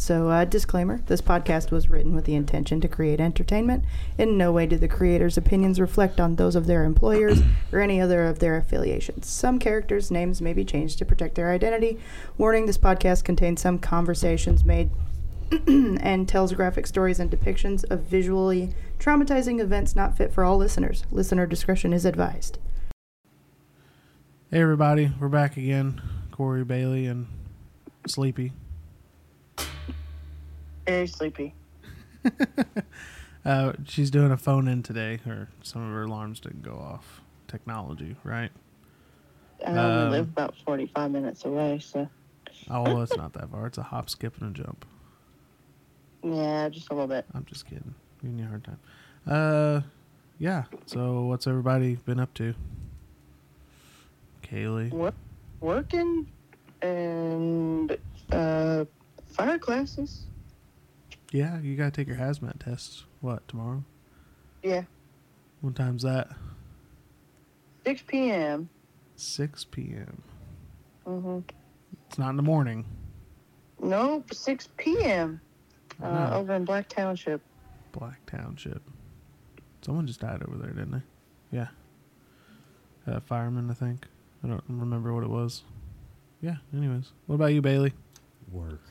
So, uh, disclaimer this podcast was written with the intention to create entertainment. In no way do the creators' opinions reflect on those of their employers or any other of their affiliations. Some characters' names may be changed to protect their identity. Warning this podcast contains some conversations made and tells graphic stories and depictions of visually traumatizing events not fit for all listeners. Listener discretion is advised. Hey everybody, we're back again. Corey Bailey and Sleepy. Very sleepy. Uh, she's doing a phone in today, or some of her alarms didn't go off. Technology, right? I know Um, we live about 45 minutes away, so Oh, well, it's not that far. It's a hop, skip, and a jump. yeah, just a little bit. I'm just kidding. Giving you a hard time. Uh, yeah. So, what's everybody been up to? Kaylee. Work, working and uh, fire classes. Yeah, you gotta take your hazmat test. What tomorrow? Yeah, What time's that? 6 p.m. 6 p.m. hmm It's not in the morning. No, 6 p.m. Uh, over in Black Township. Black Township. Someone just died over there, didn't they? Yeah. A fireman, I think. I don't remember what it was. Yeah, anyways. What about you, Bailey? Work.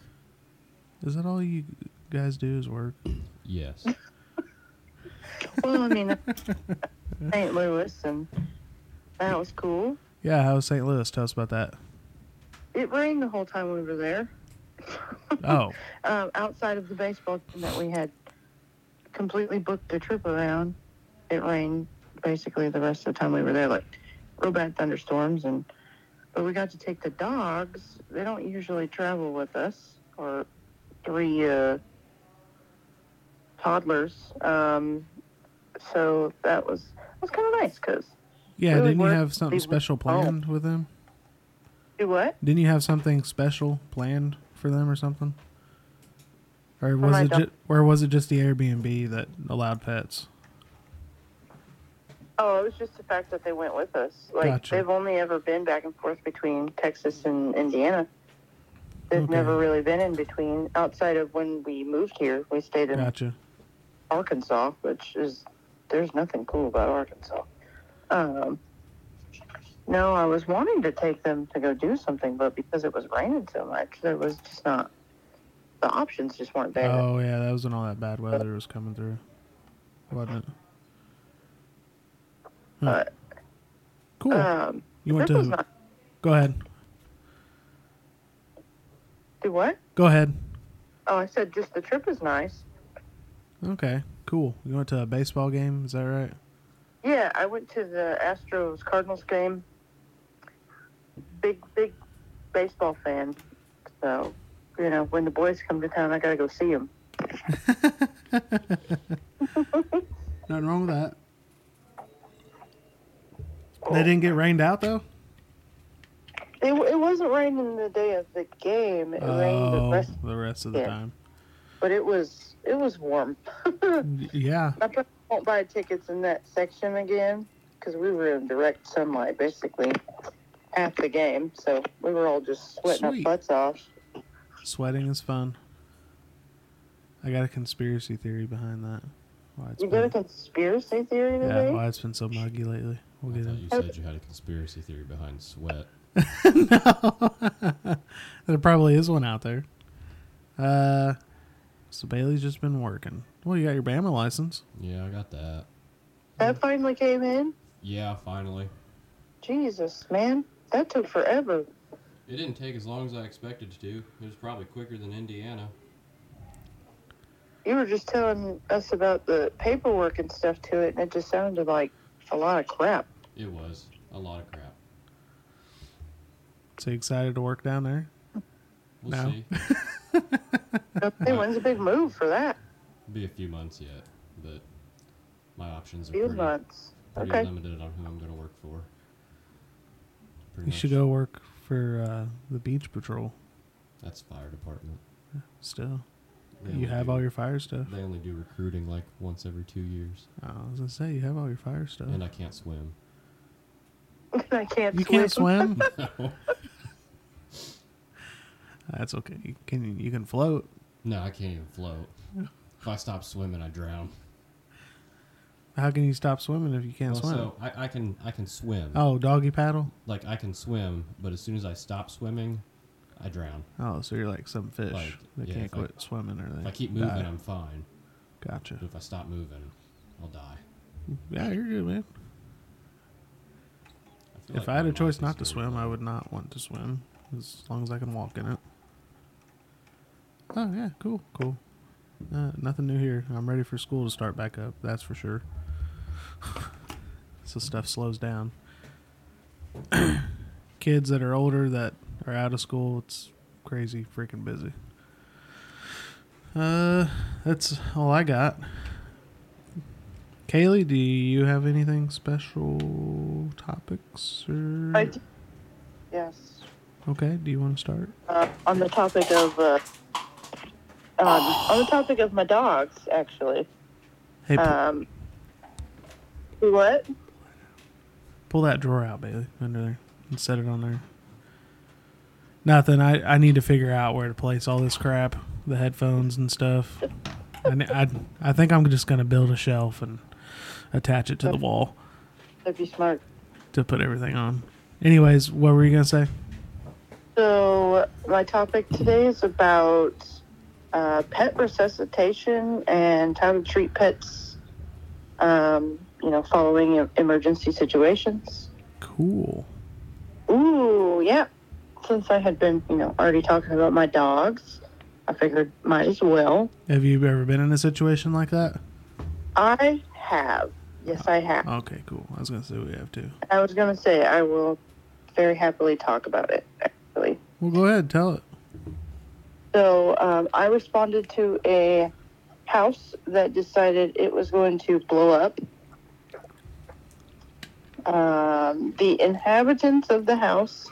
Is that all you guys do is work? Yes. Well, I mean, St. Louis, and that was cool. Yeah, how was St. Louis? Tell us about that. It rained the whole time we were there. Oh, um, outside of the baseball team that we had completely booked the trip around, it rained basically the rest of the time we were there, like real bad thunderstorms. And but we got to take the dogs. They don't usually travel with us, or three uh, toddlers. Um, so that was was kind of nice because yeah. Really didn't you have something special planned with them? do what? Didn't you have something special planned for them or something? Or was it ju- or was it just the Airbnb that allowed pets? Oh, it was just the fact that they went with us. Like Gotcha. they've only ever been back and forth between Texas and Indiana. They've Okay. never really been in between outside of when we moved here. We stayed in Gotcha. Arkansas, which is there's nothing cool about Arkansas. Um, no, I was wanting to take them to go do something, but because it was raining so much, there was just not the options just weren't there. Oh yeah, that was when all that bad weather was coming through, wasn't it? But Cool. um, you went to. not. Go ahead. Do what? Go ahead. Oh, I said just the trip was nice. Okay. Cool. You went to a baseball game. Is that right? Yeah, I went to the Astros Cardinals game. Big, big baseball fan. So, you know, when the boys come to town, I gotta go see them. Nothing wrong with that. They didn't get rained out though. It, it wasn't raining the day of the game. It rained the Oh, rest, the rest of the yeah. time. but it was it was warm. Yeah. I probably won't buy tickets in that section again because we were in direct sunlight basically half the game. So we were all just sweating Sweet. our butts off. Sweating is fun. I got a conspiracy theory behind that. Why it's You got a conspiracy theory yeah, today? why it's been so muggy lately. We'll I get thought you said you had a conspiracy theory behind sweat. no, there probably is one out there. Uh, so Bailey's just been working. Well, you got your Bama license. Yeah, I got that. That finally came in. Yeah, finally. Jesus, man, that took forever. It didn't take as long as I expected it to. It was probably quicker than Indiana. You were just telling us about the paperwork and stuff to it, and it just sounded like a lot of crap. It was a lot of crap. So you excited to work down there? We'll No. see. Hey, when's a big move for that? Be a few months yet, but my options are Few pretty, months. pretty Okay. limited on who I'm going to work for. Pretty You much. should go work for uh, the beach patrol. That's fire department. Still, They you have do- all your fire stuff. They only do recruiting like once every two years, Oh, I was gonna say you have all your fire stuff. and I can't swim. I can't swim. you swim. can't swim. No. That's okay. You can you can float. No, I can't even float. If I stop swimming, I drown. How can you stop swimming if you can't Well, swim? so I, I can I can swim. oh, doggy paddle. Like I can swim, but as soon as I stop swimming, I drown. Oh, so you're like some fish Like, that yeah, can't if I- quit swimming or they If I keep moving, die. I'm fine. Gotcha. But if I stop moving, I'll die. Yeah, you're good, man. I feel If like I had my a choice not to swim, I would not want to swim as long as I can walk in it. Oh yeah, cool, cool. Uh, nothing new here. I'm ready for school to start back up. That's for sure. so stuff slows down. Kids that are older that are out of school, it's crazy, freaking busy. Uh, that's all I got. Kaylee, do you have anything special topics or? I d- yes. Okay, do you want to start? Uh, on the topic of uh, um, on the topic of my dogs, actually. Hey, pu- Um, what? pull that drawer out, Bailey, under there, and set it on there. Nothing. I, I need to figure out where to place all this crap, the headphones and stuff. I, I, I think I'm just gonna build a shelf and attach it to the wall That'd be smart. to put everything on. Anyways, what were you gonna say? So my topic today is about uh, pet resuscitation and how to treat pets. Um, you know, following emergency situations. Cool. Ooh, yeah. Since I had been, you know, already talking about my dogs, I figured might as well. Have you ever been in a situation like that? I have. Yes, I have. Okay, cool. I was gonna say we have to. I was going to say I will very happily talk about it, actually. Well, go ahead, tell it. So um, I responded to a house that decided it was going to blow up. Um, the inhabitants of the house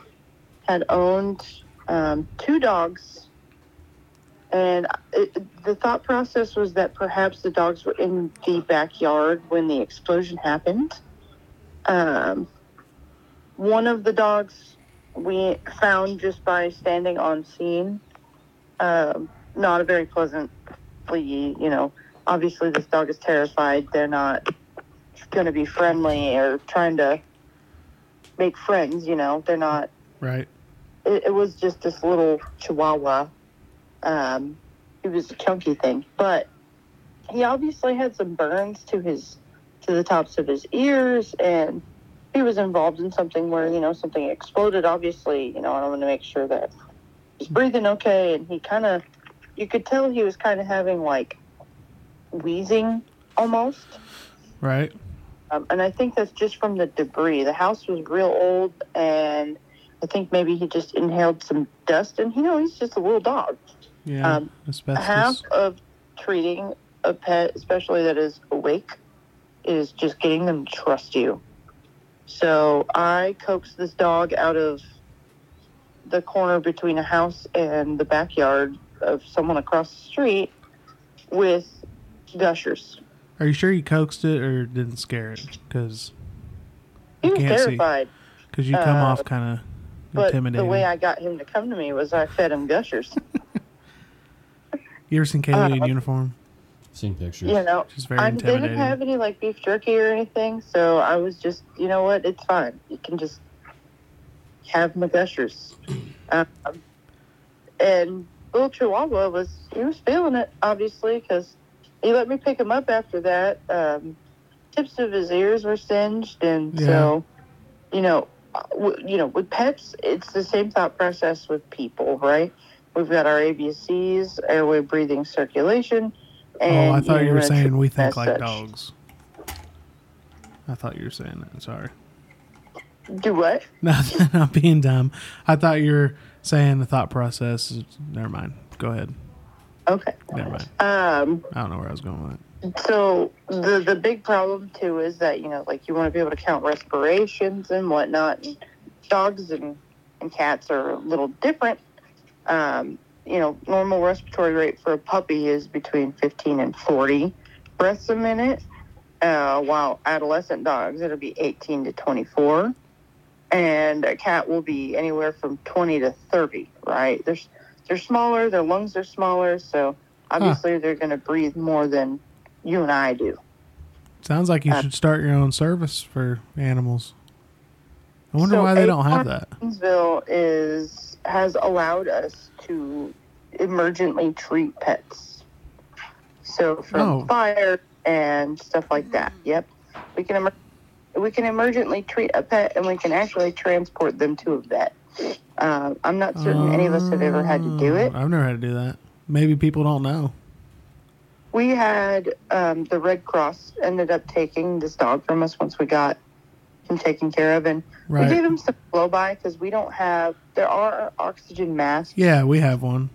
had owned um, two dogs, and it, the thought process was that perhaps the dogs were in the backyard when the explosion happened. Um, one of the dogs we found just by standing on scene um, not a very pleasantly, you know, obviously this dog is terrified. They're not going to be friendly or trying to make friends, you know, they're not. Right. It, it was just this little chihuahua. Um, he was a chunky thing, but he obviously had some burns to his, to the tops of his ears and he was involved in something where, you know, something exploded. Obviously, you know, I want to make sure that he's breathing okay and he kind of you could tell he was kind of having like wheezing almost Right. um, and i think that's just from the debris the house was real old and i think maybe he just inhaled some dust and you know he's just a little dog Yeah. Um, half of treating a pet especially that is awake is just getting them to trust you so i coaxed this dog out of the corner between a house and the backyard of someone across the street with gushers. Are you sure you coaxed it or didn't scare it? Because He You was can't see. terrified, you come Uh, off kind of but intimidating. the way I got him to come to me was I fed him gushers. you ever seen Kaylee in uh, uniform? Seen pictures. you know, She's very I didn't have any like beef jerky or anything, so I was just, you know what, it's fine. You can just have my gushers. Um, and little Chihuahua was, he was feeling it, obviously, because he let me pick him up after that. Um, tips of his ears were singed, and so, you know, w- you know, with pets, it's the same thought process with people, right? We've got our ABCs, airway, breathing, circulation. And oh, I thought you were saying we think like such. dogs. I thought you were saying that. Sorry. Do what? No, not being dumb. I thought you were saying the thought process. is- Never mind. Go ahead. Okay. Never mind. Um, I don't know where I was going with it. so the the big problem too is that you know, like you want to be able to count respirations and whatnot. And dogs and and cats are a little different. Um, you know, normal respiratory rate for a puppy is between 15 and 40 breaths a minute, uh, while adolescent dogs it'll be 18 to 24, and a cat will be anywhere from 20 to 30. Right? There's they're smaller, their lungs are smaller, so obviously they're going to breathe more than you and I do. Sounds like you Uh, should start your own service for animals. I wonder So why they don't have that. Evansville is has allowed us to emergently treat pets. So from Oh. fire and stuff like that. Yep, we can emer- we can emergently treat a pet, and we can actually transport them to a vet. Uh, I'm not certain any of us have ever had to do it. Oh, I've never had to do that. Maybe people don't know. We had um, the Red Cross ended up taking this dog from us once we got him taken care of, and we gave him some blow by because we don't have. There are oxygen masks, Yeah, we have one.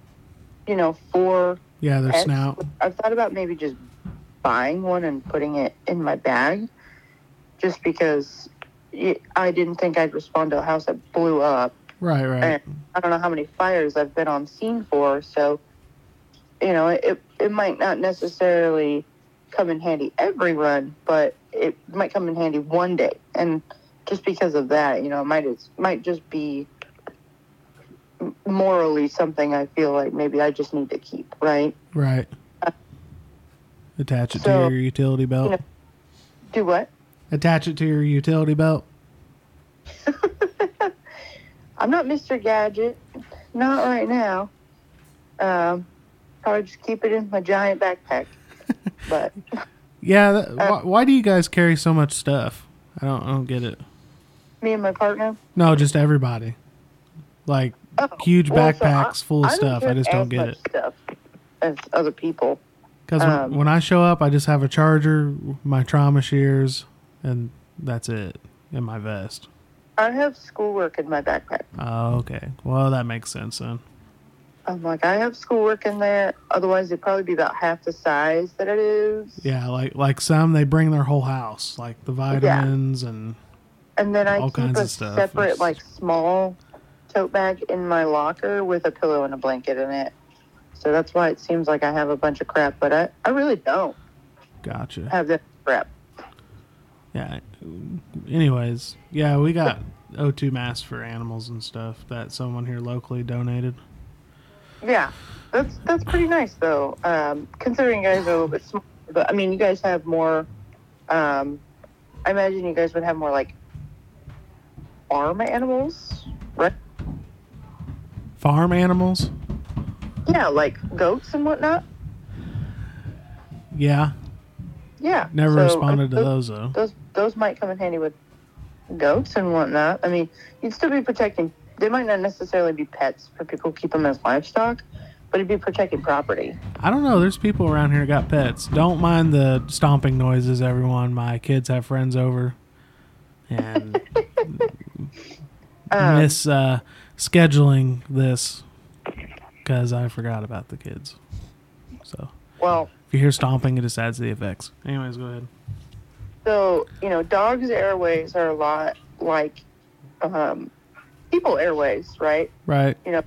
you know, for Yeah, their pets. snout. I've thought about maybe just buying one and putting it in my bag, just because I didn't think I'd respond to a house that blew up. Right, right. And I don't know how many fires I've been on scene for, so you know, it it might not necessarily come in handy every run, but it might come in handy one day. And just because of that, you know, it might it's, might just be morally something I feel like maybe I just need to keep, right? Right. Uh, Attach it So, to your utility belt. know- Do what? Attach it to your utility belt. I'm not Mr. Gadget, not right now. Um, probably just keep it in my giant backpack. But Yeah. That, Uh, why, why do you guys carry so much stuff? I don't. I don't get it. me and my partner, No, just everybody. Like oh, huge well, so I- backpacks full of I stuff. I just don't get it. Stuff as other people. Because um, when, when I show up, I just have a charger, my trauma shears, and that's it in my vest. I have schoolwork in my backpack. Oh, okay. Well, that makes sense then. I'm like, I have schoolwork in there. Otherwise, it'd probably be about half the size that it is. Yeah, like like some they bring their whole house, like the vitamins and And then I All keep kinds a stuff. separate, It's- like, small tote bag in my locker with a pillow and a blanket in it. So that's why it seems like I have a bunch of crap, but I, I really don't gotcha. have that crap. Yeah. Anyways, yeah, we got O2 masks for animals and stuff that someone here locally donated. Yeah, that's that's pretty nice though. Um, considering you guys are a little bit smaller, but I mean, you guys have more. Um, I imagine you guys would have more like farm animals, right? Farm animals? Yeah, like goats and whatnot. Yeah. Yeah. Never so, responded to uh, those though. Those those might come in handy with goats and whatnot. I mean, you'd still be protecting. They might not necessarily be pets for people who keep them as livestock, but it'd be protecting property. I don't know. There's people around here got pets. Don't mind the stomping noises, everyone. My kids have friends over, and Um, miss uh, scheduling this because I forgot about the kids. So Well, if you hear stomping, it just adds to the effects. Anyways, go ahead. So, you know, dogs' airways are a lot like um, people airways, right? Right. You know,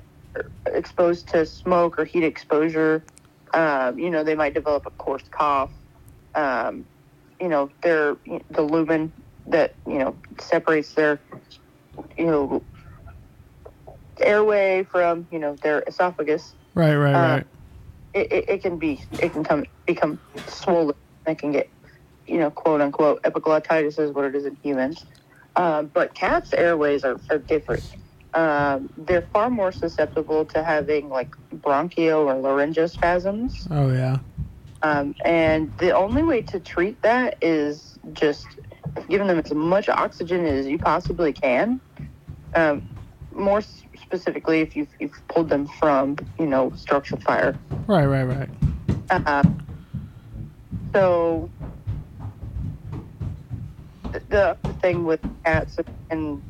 exposed to smoke or heat exposure, um, you know, they might develop a coarse cough. Um, you know, their the lumen that you know separates their you know airway from you know their esophagus. Right. Right. Uh, Right. It, it, it can be it can come become swollen. It can get you know quote unquote epiglottitis is what it is in humans. Um, but cats' airways are, are different. Um, they're far more susceptible to having like bronchio or laryngospasms. oh yeah. Um, and the only way to treat that is just giving them as much oxygen as you possibly can. Um, more specifically, if you've, you've pulled them from, you know, structural fire. Right. Right. Right. Uh, so the, the thing with cats, and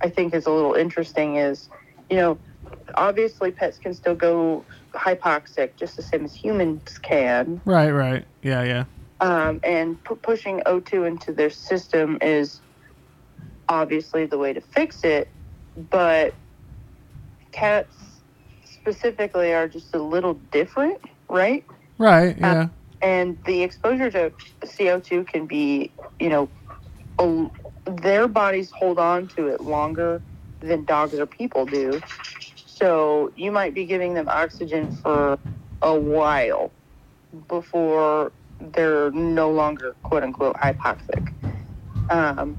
I think is a little interesting, is you know, obviously pets can still go hypoxic just the same as humans can, Right. Right. Yeah. Yeah. um, and pu- pushing O2 into their system is obviously the way to fix it, but cats specifically are just a little different, right? Right. Yeah. and the exposure to CO2 can be, you know, a, their bodies hold on to it longer than dogs or people do. So you might be giving them oxygen for a while before they're no longer quote unquote hypoxic. Um,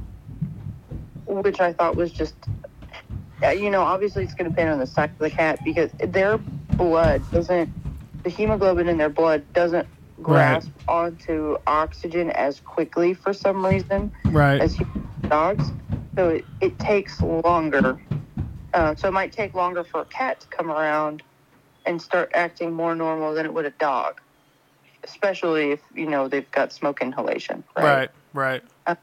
which I thought was just, you know, obviously it's going to depend on the size of the cat because their blood doesn't, the hemoglobin in their blood doesn't grasp onto oxygen as quickly for some reason Right. as dogs. So it, it takes longer. Uh, so it might take longer for a cat to come around and start acting more normal than it would a dog, especially if you know they've got smoke inhalation. Right. Right. Right. Uh,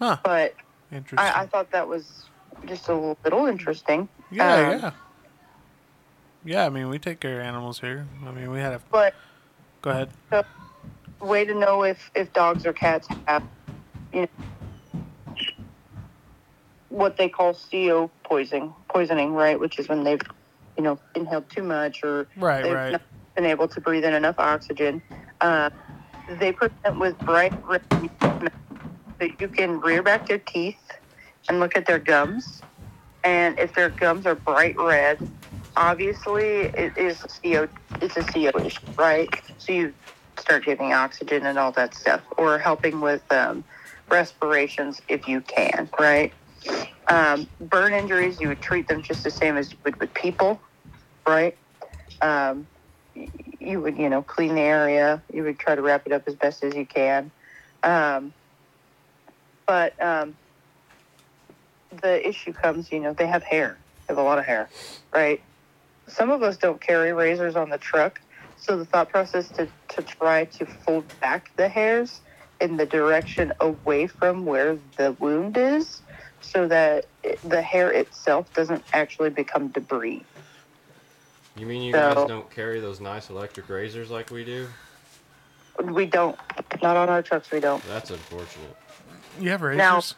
Huh. But Interesting. I, I thought that was just a little interesting. yeah. um, yeah. Yeah. I mean, we take care of animals here. I mean, we had a. But Go ahead. way to know if if dogs or cats have you know what they call CO poisoning poisoning right which is when they've you know inhaled too much or Right. they've Right. not been able to breathe in enough oxygen uh, they present with bright red so you can rear back their teeth and look at their gums and if their gums are bright red obviously it is CO it's a CO issue right so you start giving oxygen and all that stuff, or helping with um, respirations if you can, right? Um, burn injuries, you would treat them just the same as you would with people, right? Um, you would, you know, clean the area. You would try to wrap it up as best as you can. Um, but um, the issue comes, you know, they have hair. They have a lot of hair, right? Some of us don't carry razors on the truck, so the thought process to, to try to fold back the hairs in the direction away from where the wound is so that it, the hair itself doesn't actually become debris. You mean you So- guys don't carry those nice electric razors like we do? We don't, not on our trucks, we don't. That's unfortunate. You have razors.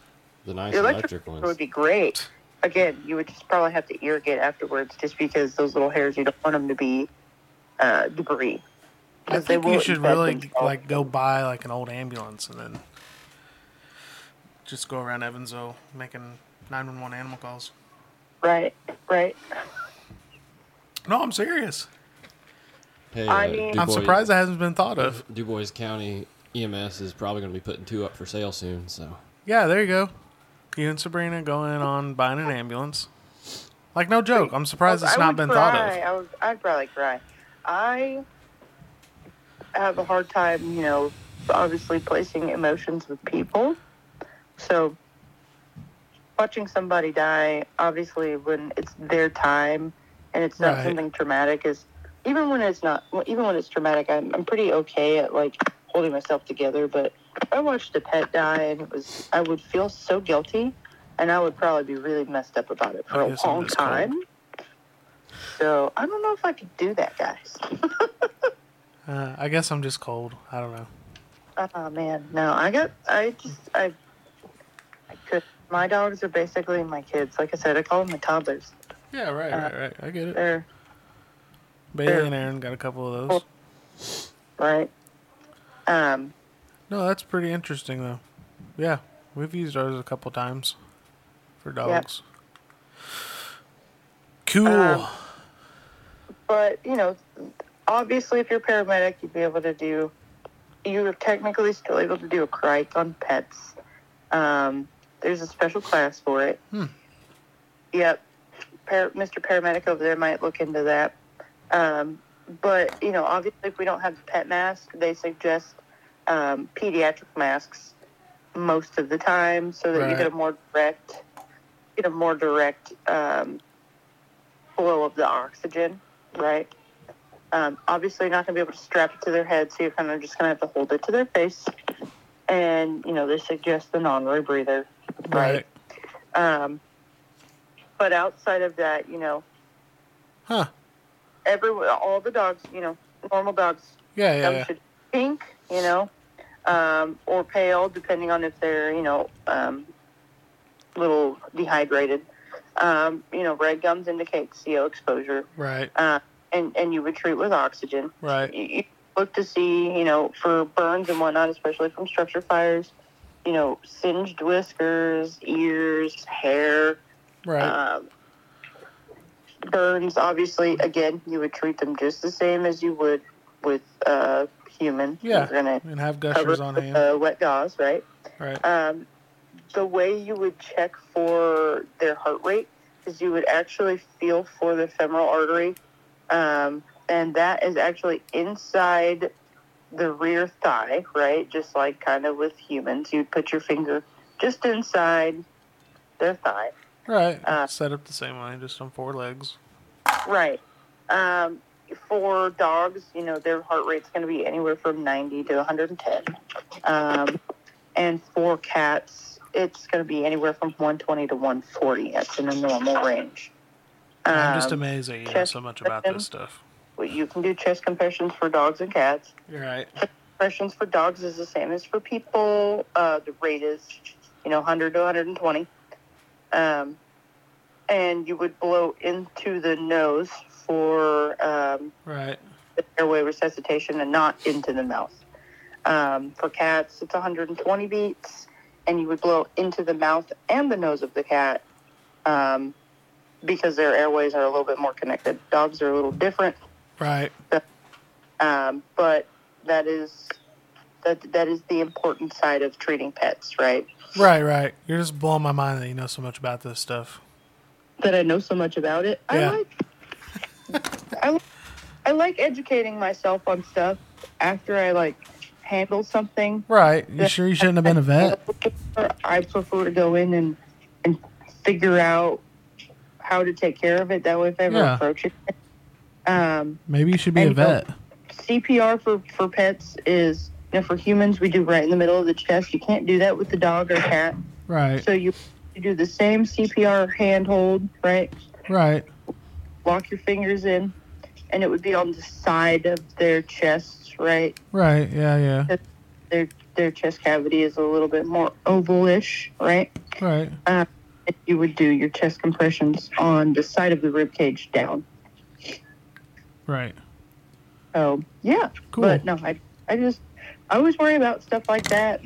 Now- The nice The electric, electric ones. would be great. Again, you would just probably have to irrigate afterwards just because those little hairs, you don't want them to be uh, debris. I 'Cause they think you should really themselves. like go buy like an old ambulance and then just go around Evansville making 911 animal calls. Right, right. No, I'm serious. Hey, I uh, mean- I'm surprised that hasn't been thought of. Dubois County EMS is probably going to be putting two up for sale soon. So Yeah, there you go. You and Sabrina going on buying an ambulance. Like no joke. I'm surprised it's not been cry. thought of. I would, I'd probably cry. I have a hard time, you know, obviously placing emotions with people. So watching somebody die, obviously when it's their time and it's not Right. something traumatic, is even when it's not, even when it's traumatic, I'm, I'm pretty okay at like holding myself together. But I watched a pet die and it was, I would feel so guilty and I would probably be really messed up about it for I a long just cold. time. So I don't know if I could do that, guys. Uh, I guess I'm just cold. I don't know. oh man, no, I got, I just, I, I could. My dogs are basically my kids. Like I said, I call them my toddlers. Yeah, right, Uh, right, right. I get it. They're Bailey and Aaron got a couple of those. right. Um, No, that's pretty interesting though. Yeah, we've used ours a couple times for dogs. Cool. Um, but you know, obviously, if you're paramedic, you'd be able to do. You're technically still able to do a cric on pets. Um, there's a special class for it. Hmm. Yep, Par- Mr. Paramedic over there might look into that. Um, but you know, obviously, if we don't have the pet mask, they suggest um, pediatric masks most of the time, so that you get a more direct, get a more direct um, flow of the oxygen, right? Um, obviously, you're not going to be able to strap it to their head, so you're kind of just going to have to hold it to their face. And, you know, they suggest the non rebreather, right? Um, but outside of that, you know, Huh. every all the dogs, you know, normal dogs, Yeah, yeah, yeah. should be pink, you know, um, or pale, depending on if they're, you know, um, little dehydrated. Um, you know, red gums indicate CO exposure, Right, uh, and and you would treat with oxygen. right. You, you look to see, you know, for burns and whatnot, especially from structure fires. You know, singed whiskers, ears, hair, Right. um, burns, obviously, again, you would treat them just the same as you would with uh, human. Yeah. Gonna And have gushers on hand. uh, wet gauze, right? Right. Um, the way you would check for their heart rate is you would actually feel for the femoral artery, um, and that is actually inside the rear thigh, right? Just like kind of with humans, you'd put your finger just inside their thigh. Right. uh, Set up the same way, just on four legs. Right. Um, for dogs, you know, their heart rate's going to be anywhere from 90 to 110. Um, and for cats, it's going to be anywhere from 120 to 140. That's in the normal range. I'm just Um, amazed you know so much about this stuff. well, You can do chest compressions for dogs and cats. You're right. Compressions for dogs is the same as for people. Uh, the rate is, you know, 100 to 120. Um, and you would blow into the nose for um, Right. airway resuscitation and not into the mouth. Um, for cats, it's 120 beats, and you would blow into the mouth and the nose of the cat um, because their airways are a little bit more connected. Dogs are a little different, Right. um, but that is that that is the important side of treating pets, right? Right, right. You're just blowing my mind that you know so much about this stuff. That I know so much about it. Yeah. I like I, I like educating myself on stuff after I like handle something. Right. You sure you shouldn't have been a vet? I prefer to go in and and figure out how to take care of it. That way, if I ever Yeah. approach it, um, Maybe you should be a vet. CPR for for pets is you know for humans we do right in the middle of the chest. You can't do that with the dog or cat. Right. So you you do the same CPR handhold, right? Right. Lock your fingers in, and it would be on the side of their chest, right? Right. Yeah, yeah. Their their chest cavity is a little bit more ovalish, right? Right. Um, and you would do your chest compressions on the side of the rib cage down. Right. So yeah, Cool. but no, I I just I always worry about stuff like that.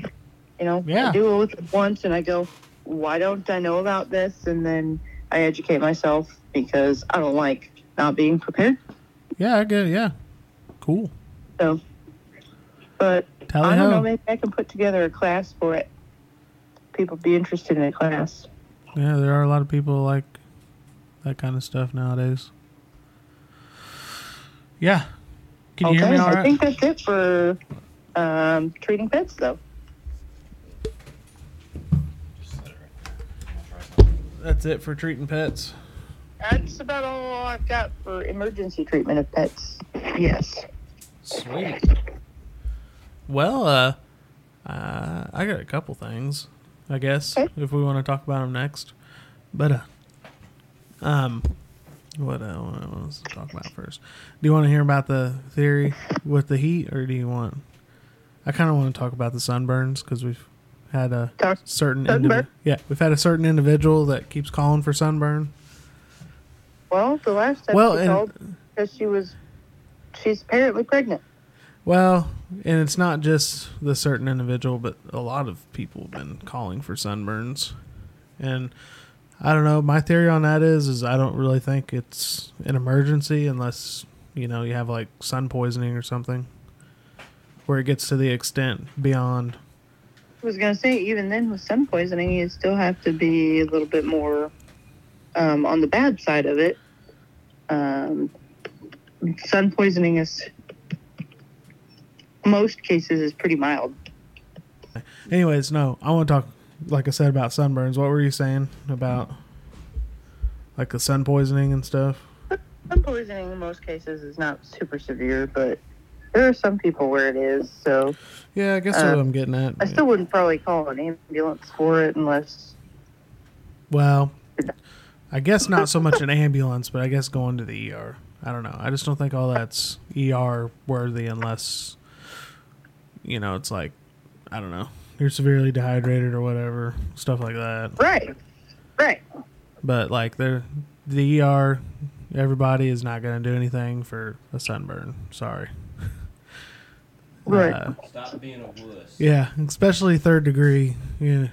You know, Yeah. I do it once and I go, why don't I know about this? And then I educate myself because I don't like not being prepared. Yeah, I get it. Yeah. Cool. So, but Tally I don't know. Maybe I can put together a class for it. People be interested in a class. Yeah, there are a lot of people who like that kind of stuff nowadays. Yeah. Can you okay, hear me all I think that's it for um, treating pets, though. Just set it right there. I'm gonna try something. That's it for treating pets. That's about all I've got for emergency treatment of pets. Yes. Sweet. Well, uh, uh, I got a couple things, I guess, Okay. if we want to talk about them next. But, uh, um, what, uh, what else to talk about first? Do you want to hear about the theory with the heat, or do you want? I kind of want to talk about the sunburns because we've had a Talk certain sunburn? indivi- yeah, we've had a certain individual that keeps calling for sunburn. Well, the last time Well, she and- called because she was, she's apparently pregnant. Well, and it's not just the certain individual, but a lot of people have been calling for sunburns. And I don't know, my theory on that is is I don't really think it's an emergency unless, you know, you have like sun poisoning or something where it gets to the extent beyond I was gonna say even then with sun poisoning, you still have to be a little bit more um, on the bad side of it. Um, sun poisoning is most cases is pretty mild. Anyways, no, I want to talk like I said about sunburns. What were you saying about like the sun poisoning and stuff? Sun poisoning in most cases is not super severe, but there are some people where it is. So Yeah, I guess that's what Uh, I'm getting at. I still wouldn't probably call an ambulance for it unless Well, I guess not so much an ambulance, but I guess going to the ER. I don't know. I just don't think all that's ER worthy unless, you know, it's like, I don't know, you're severely dehydrated or whatever, stuff like that. right, right. But like the the ER, everybody is not going to do anything for a sunburn. Sorry. Right. Uh, Stop being a wuss. yeah, especially third degree. Yeah,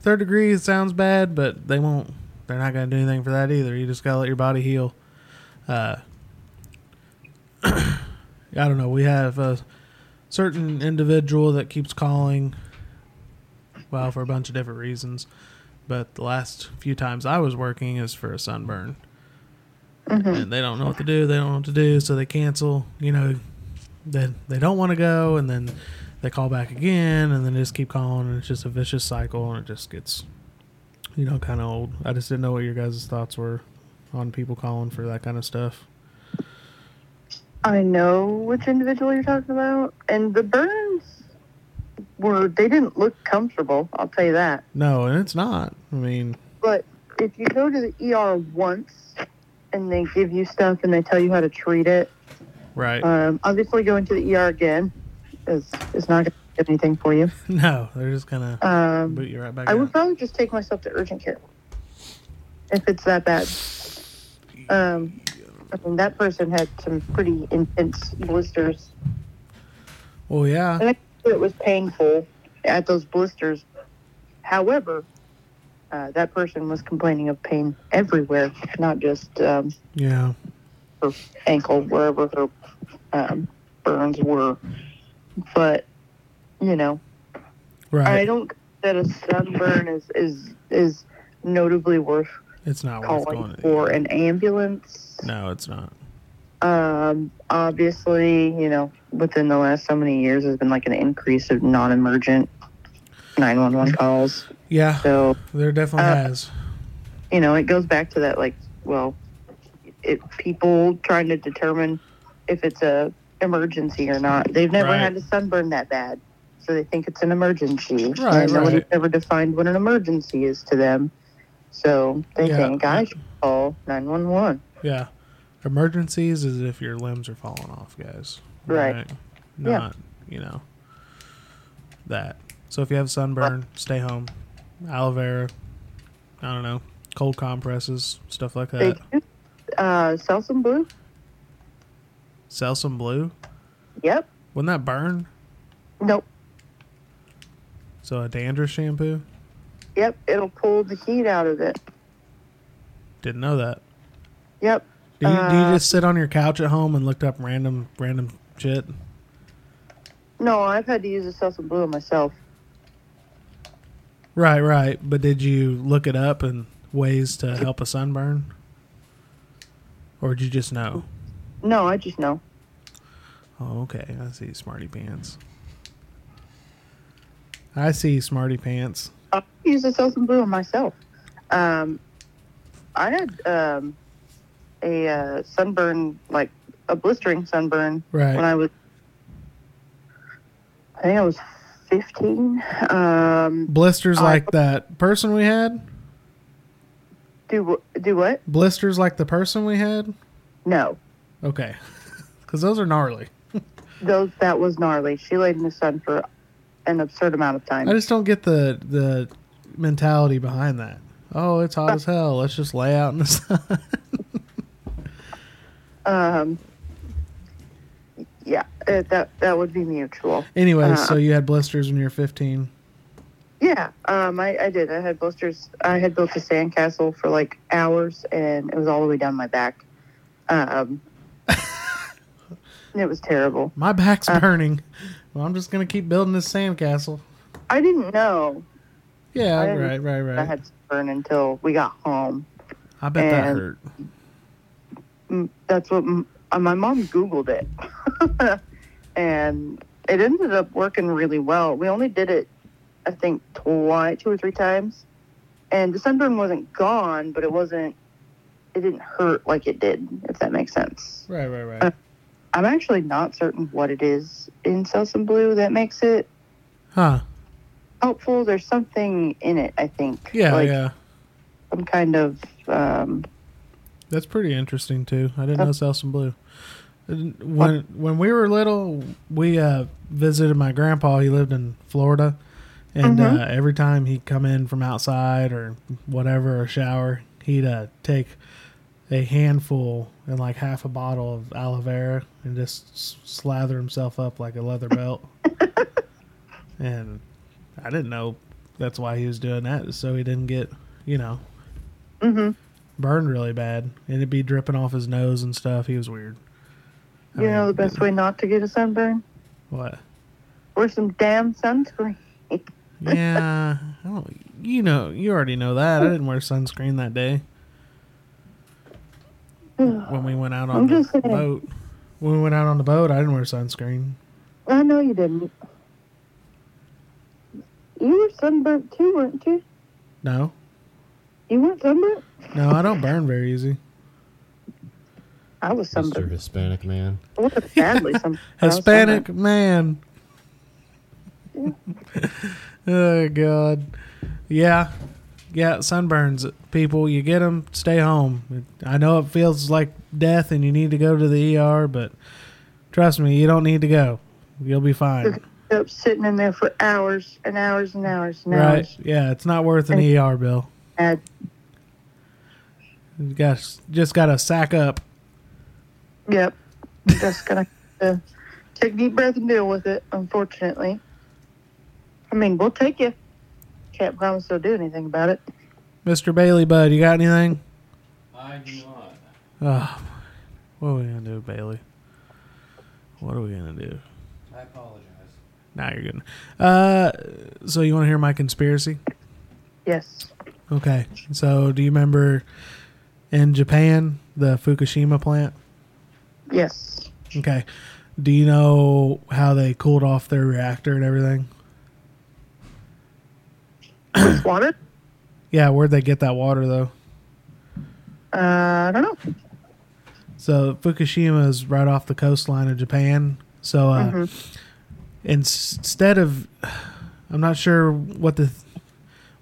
third degree sounds bad, but they won't. They're not going to do anything for that either. You just got to let your body heal. uh, I don't know. We have a certain individual that keeps calling, well, for a bunch of different reasons. But the last few times I was working is for a sunburn. And they don't know what to do. They don't know what to do, so they cancel. You know, then they don't want to go, and then they call back again, and then they just keep calling, and it's just a vicious cycle, and it just gets, you know, kind of old. I just didn't know what your guys' thoughts were on people calling for that kind of stuff. I know which individual you're talking about, and the burns were they didn't look comfortable. I'll tell you that. No, and it's not. I mean, But if you go to the ER once and they give you stuff and they tell you how to treat it, right? um, obviously going to the ER again is is not going to anything for you. no, they're just gonna Um, boot you right back I would probably just take myself to urgent care if it's that bad. Um, I mean, that person had some pretty intense blisters. Well, yeah, And it was painful at those blisters. However, uh, that person was complaining of pain everywhere, not just um, yeah, her ankle, wherever her um, burns were. But, you know, Right. I don't think that a sunburn is, is, is notably worth It's not worth calling for an ambulance. No, it's not. Um, obviously, you know, within the last so many years, there's been like an increase of non-emergent 911 calls. Yeah, So, there definitely Uh, has. you know, it goes back to that, like, well, it people trying to determine if it's a emergency or not. They've never Right. had a sunburn that bad, so they think it's an emergency. Right, and nobody's right. ever defined what an emergency is to them. So they Yeah. think I should call 911. Yeah, emergencies is if your limbs are falling off, guys. Right. Yeah. Not you know that. So if you have sunburn, stay home. Aloe vera. I don't know. Cold compresses, stuff like They that. do uh, Selsun Blue. Sell some blue. Yep. Wouldn't that burn? Nope. So a dandruff shampoo. Yep. It'll pull the heat out of it. Didn't know that. Yep. Do you, do you Uh, just sit on your couch at home and look up random random shit? No, I've had to use a Selsun Blue myself. Right, right. But did you look it up and ways to help a sunburn? Or did you just know? No, I just know. Oh, okay. I see smarty pants. I see smarty pants. I use a Selsun Blue on myself. Um, I had um, a uh, sunburn, like a blistering sunburn, Right. when I was, I think I was 15. Um, Blisters I- like that person we had? do do what? Blisters like the person we had? No, Okay. Cuz those are gnarly. those that was gnarly. She laid in the sun for an absurd amount of time. I just don't get the the mentality behind that. Oh, it's hot as hell. Let's just lay out in the sun. Um, yeah, uh, that that would be mutual. Anyways, Uh, so you had blisters when you were 15. Yeah, um, I, I did. I had blisters. I had built a sandcastle for like hours, and it was all the way down my back. Um, it was terrible. My back's Uh, burning. Well, I'm just gonna keep building this sandcastle. I didn't know Yeah, I right, right, right. I had sunburn until we got home. I bet that hurt. That's what m- uh, my mom Googled it, and it ended up working really well. We only did it, I think, twice, two or three times, and the sunburn wasn't gone, but it wasn't. It didn't hurt like it did, if that makes sense. Right, right, right. uh, I'm actually not certain what it is in Selsun Blue that makes it Huh? helpful. There's something in it, I think. Yeah, like yeah. Some kind of. Um, That's pretty interesting too. I didn't Uh, know Selsun Blue. When when we were little, we uh, visited my grandpa. He lived in Florida, and Mhm. uh, every time he'd come in from outside or whatever, or shower, he'd uh, take a handful and like half a bottle of aloe vera and just slather himself up like a leather belt. and I didn't know that's why he was doing that, so he didn't get, you know, hmm burned really bad, and it'd be dripping off his nose and stuff. He was weird. I You know mean, the best way not to get a sunburn? What? Wear some damn sunscreen. Yeah, I you know, you already know that. I didn't wear sunscreen that day when we went out on I'm the just saying. boat. When we went out on the boat, I didn't wear sunscreen. I know you didn't. You were sunburnt too, weren't you? No, You weren't sunburnt? no, I don't burn very easy. I was Mr. sunburnt. Hispanic man. I wasn't badly sunburnt. I was Hispanic sunburnt. man. oh God, yeah, yeah. Sunburns, people. You get them, stay home. I know it feels like death, and you need to go to the ER, but trust me, you don't need to go. You'll be fine. Up sitting in there for hours and hours and hours and Right? hours. Yeah, it's not worth an ER bill. And You got just got to sack up. Yep. Just gonna uh, take a deep breath and deal with it, unfortunately. I mean, we'll take you. Can't promise they'll do anything about it. Mr. Bailey Bud, you got anything? I do not. Oh, what are we gonna do, Bailey? What are we gonna do? I apologize. Now you're good. Uh, so you want to hear my conspiracy? Yes. Okay. So do you remember in Japan the Fukushima plant? Yes. Okay. Do you know how they cooled off their reactor and everything? Water? Yeah, where'd they get that water though? Uh, I don't know. So Fukushima is right off the coastline of Japan. So uh, Mhm. instead of, I'm not sure what the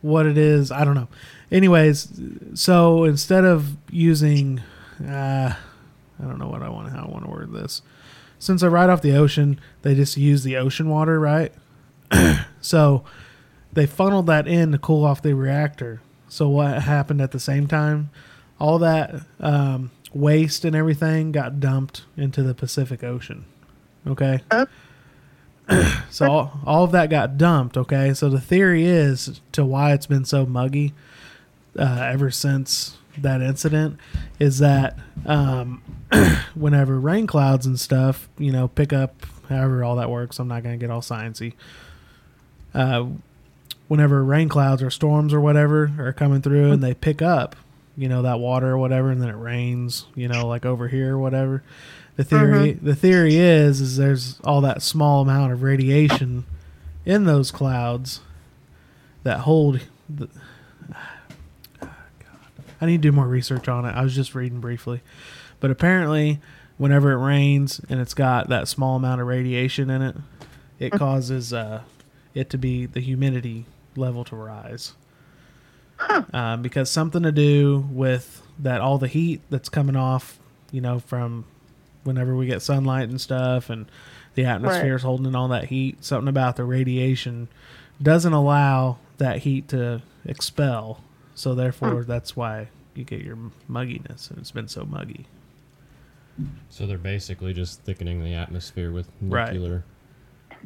what it is. I don't know. Anyways, so instead of using, uh, I don't know what I want how I want to word this. Since they're right off the ocean, they just use the ocean water, right? so they funneled that in to cool off the reactor. So what happened at the same time? All that um, waste and everything got dumped into the Pacific Ocean. Okay. Oh. so all, all of that got dumped. Okay. So the theory is to why it's been so muggy uh, ever since that incident is that um, whenever rain clouds and stuff, you know, pick up however all that works. I'm not going to get all sciencey. Uh, whenever rain clouds or storms or whatever are coming through and they pick up, you know, that water or whatever, and then it rains, you know, like over here or whatever. The theory, the theory is, is there's all that small amount of radiation in those clouds that hold. The, I need to do more research on it. I was just reading briefly, but apparently, whenever it rains and it's got that small amount of radiation in it, it causes uh, it to be the humidity level to rise. Um, because something to do with that all the heat that's coming off, you know, from whenever we get sunlight and stuff, and the atmosphere is holding in all that heat. Something about the radiation doesn't allow that heat to expel. So therefore, that's why you get your mugginess, and it's been so muggy. So they're basically just thickening the atmosphere with nuclear,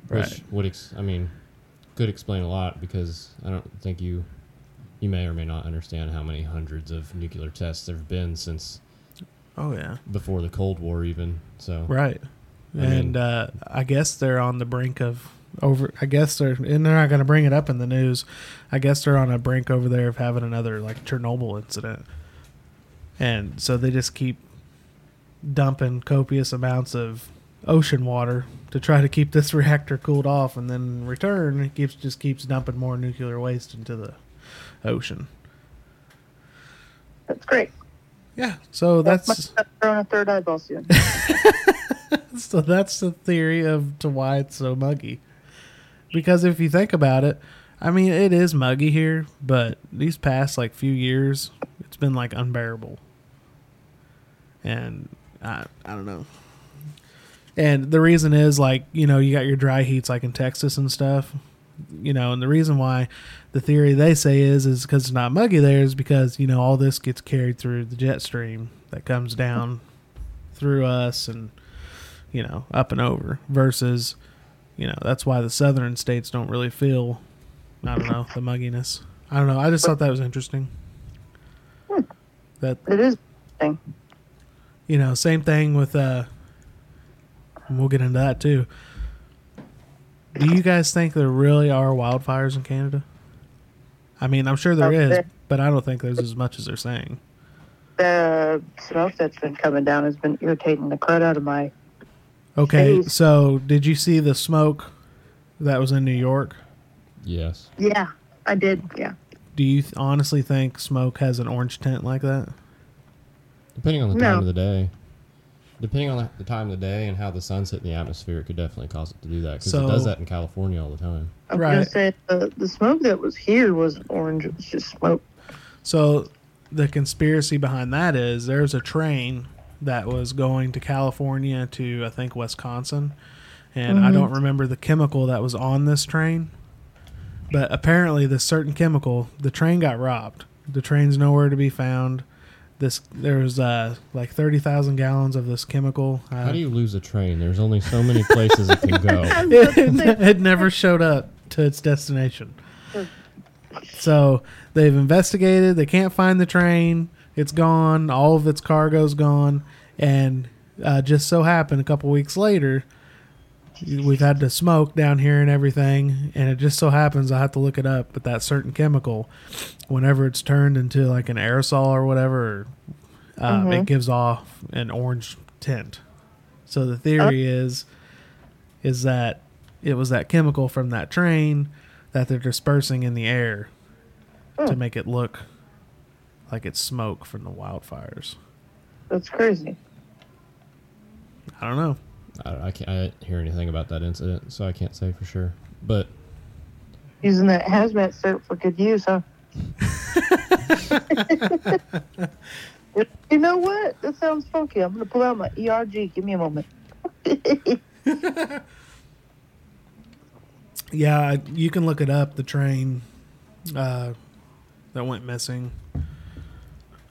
Right. which would, ex- I mean, could explain a lot because I don't think you, you may or may not understand how many hundreds of nuclear tests there've been since Oh yeah. before the Cold War, even. So Right. I mean- and uh, I guess they're on the brink of over. I guess they're and they're not going to bring it up in the news. I guess they're on a brink over there of having another like Chernobyl incident, and so they just keep dumping copious amounts of ocean water to try to keep this reactor cooled off, and then in return it keeps just keeps dumping more nuclear waste into the ocean. That's great. Yeah, so that's my throwing a third eyeball soon. so that's the theory of to why it's so muggy. Because if you think about it, I mean it is muggy here, but these past like few years, it's been like unbearable. And I I don't know. And the reason is like, you know, you got your dry heats like in Texas and stuff. You know, and the reason why the theory they say is is because it's not muggy there is because, you know, all this gets carried through the jet stream that comes down through us and you know up and over versus you know that's why the southern states don't really feel i don't know the mugginess i don't know i just thought that was interesting That It is interesting. you know, same thing with uh and we'll get into that too. Do you guys think there really are wildfires in Canada? I mean, I'm sure there Oh, is, but I don't think there's as much as they're saying. The smoke that's been coming down has been irritating the crud out of my. Okay, Face. so did you see the smoke that was in New York? Yes. Yeah, I did. Yeah. Do you th- honestly think smoke has an orange tint like that? Depending on the No. time of the day. Depending on the time of the day and how the sun's hitting the atmosphere, it could definitely cause it to do that. Because So- it does that in California all the time. I was gonna say the, the smoke that was here wasn't orange. It was just smoke. So the conspiracy behind that is there's a train that was going to California to I think Wisconsin, and I mm-hmm. don't remember the chemical that was on this train, but apparently this certain chemical, the train got robbed. The train's nowhere to be found. This there was uh, like thirty thousand gallons of this chemical. Uh, How do you lose a train? There's only so many places it can go. it, it never showed up to its destination. So they've investigated. They can't find the train. It's gone. All of its cargo's gone. And uh, just so happened a couple weeks later, we've had the smoke down here and everything. And it just so happens I have to look it up. But that certain chemical, whenever it's turned into like an aerosol or whatever, uh, it gives off an orange tint. So the theory is is that it was that chemical from that train that they're dispersing in the air to make it look like it's smoke from the wildfires. That's crazy. I don't know. I, I can't I didn't hear anything about that incident, so I can't say for sure. But Using that hazmat suit for good use, huh? you know what? That sounds funky. I'm gonna pull out my ERG. Give me a moment. Yeah, you can look it up. The train uh, that went missing.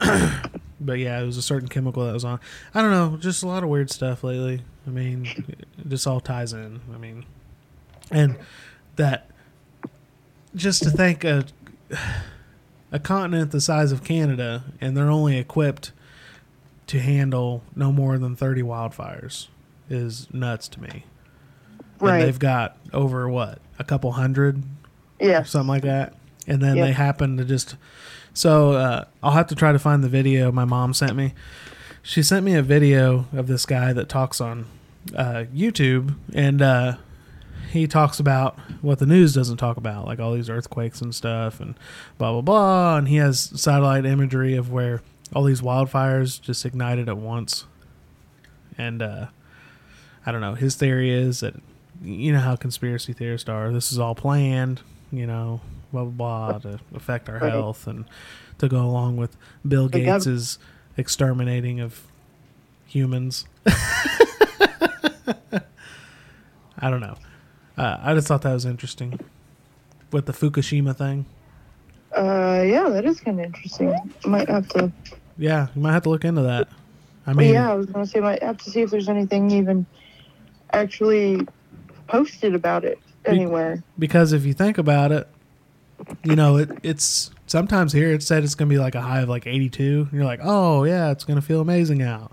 but yeah, it was a certain chemical that was on. I don't know, just a lot of weird stuff lately. I mean, this all ties in. I mean, and that just to think a a continent the size of Canada, and they're only equipped to handle no more than thirty wildfires is nuts to me. And Right. they've got over what a couple hundred Yeah. something like that. And then they happen to just. So uh, I'll have to try to find the video my mom sent me. She sent me a video of this guy that talks on uh, YouTube, and uh, he talks about what the news doesn't talk about, like all these earthquakes and stuff, and blah blah blah. And he has satellite imagery of where all these wildfires just ignited at once. And uh, I don't know. His theory is that you know how conspiracy theorists are. This is all planned, you know, blah blah blah, to affect our health and to go along with Bill The gov- Gates's exterminating of humans. I don't know. Uh, I just thought that was interesting with the Fukushima thing. Uh, yeah, that is kind of interesting. Might have to. Yeah, you might have to look into that. I mean, yeah, I was gonna say might have to see if there's anything even actually posted about it anywhere. because if you think about it, you know, it, it's sometimes here it said it's going to be like a high of like 82. And you're like, oh, yeah, it's going to feel amazing out.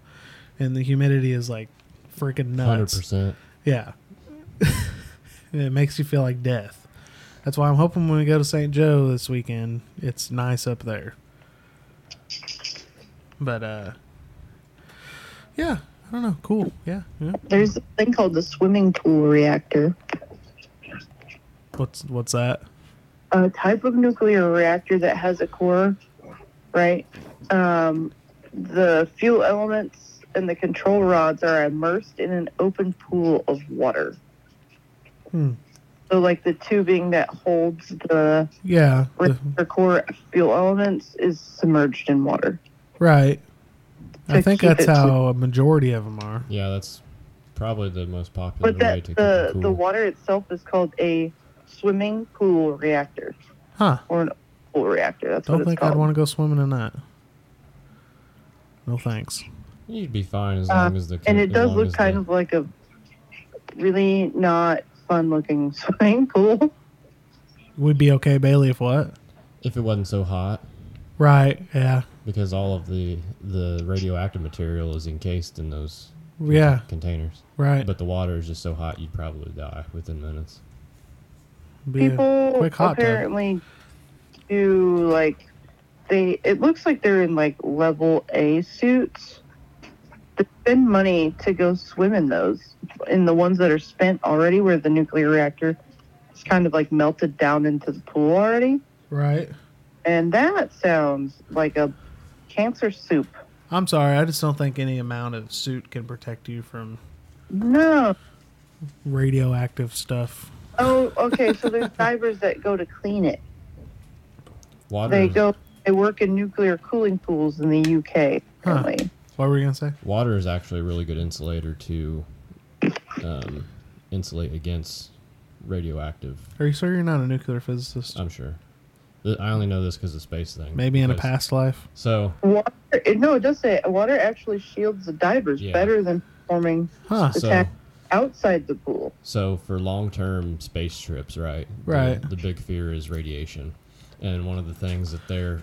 And the humidity is like freaking nuts. 100%. Yeah. it makes you feel like death. That's why I'm hoping when we go to St. Joe this weekend, it's nice up there. But, uh, yeah, I don't know. Cool. Yeah. yeah. There's a thing called the swimming pool reactor, What's, what's that? A type of nuclear reactor that has a core, right? Um, the fuel elements and the control rods are immersed in an open pool of water. Hmm. So, like the tubing that holds the Yeah. the- core fuel elements is submerged in water. Right. I think that's it to- how a majority of them are. Yeah, that's probably the most popular But way that to keep the it cool. the water itself is called a swimming pool reactor Huh. or an pool reactor. That's Don't what it's think called. I'd want to go swimming in that. No thanks. You'd be fine as Uh, long as the and it does look kind the- of like a really not fun looking swimming pool. We'd be okay, Bailey, if what? if it wasn't so hot. Right. Yeah. because all of the the radioactive material is encased in those Yeah, containers. right. But the water is just so hot you'd probably die within minutes. Be People quick hot apparently do like they. It looks like they're in like level A suits. They spend money to go swim in those, in the ones that are spent already, where the nuclear reactor is kind of like melted down into the pool already. Right. And that sounds like a cancer soup. I'm sorry. I just don't think any amount of suit can protect you from No. radioactive stuff. Oh, okay. So there's divers that go to clean it. Water They is, go. They work in nuclear cooling pools in the UK. Huh. Apparently. What were you gonna say? water is actually a really good insulator to um, insulate against radioactive. Are you sure you're not a nuclear physicist? I'm sure. I only know this because of space thing. Maybe in a past life. So Water. No, it does say water actually shields the divers Yeah. better than forming Huh. So- attack outside the pool. So for long-term space trips, right? the- Right. The, big fear is radiation, and one of the things that they're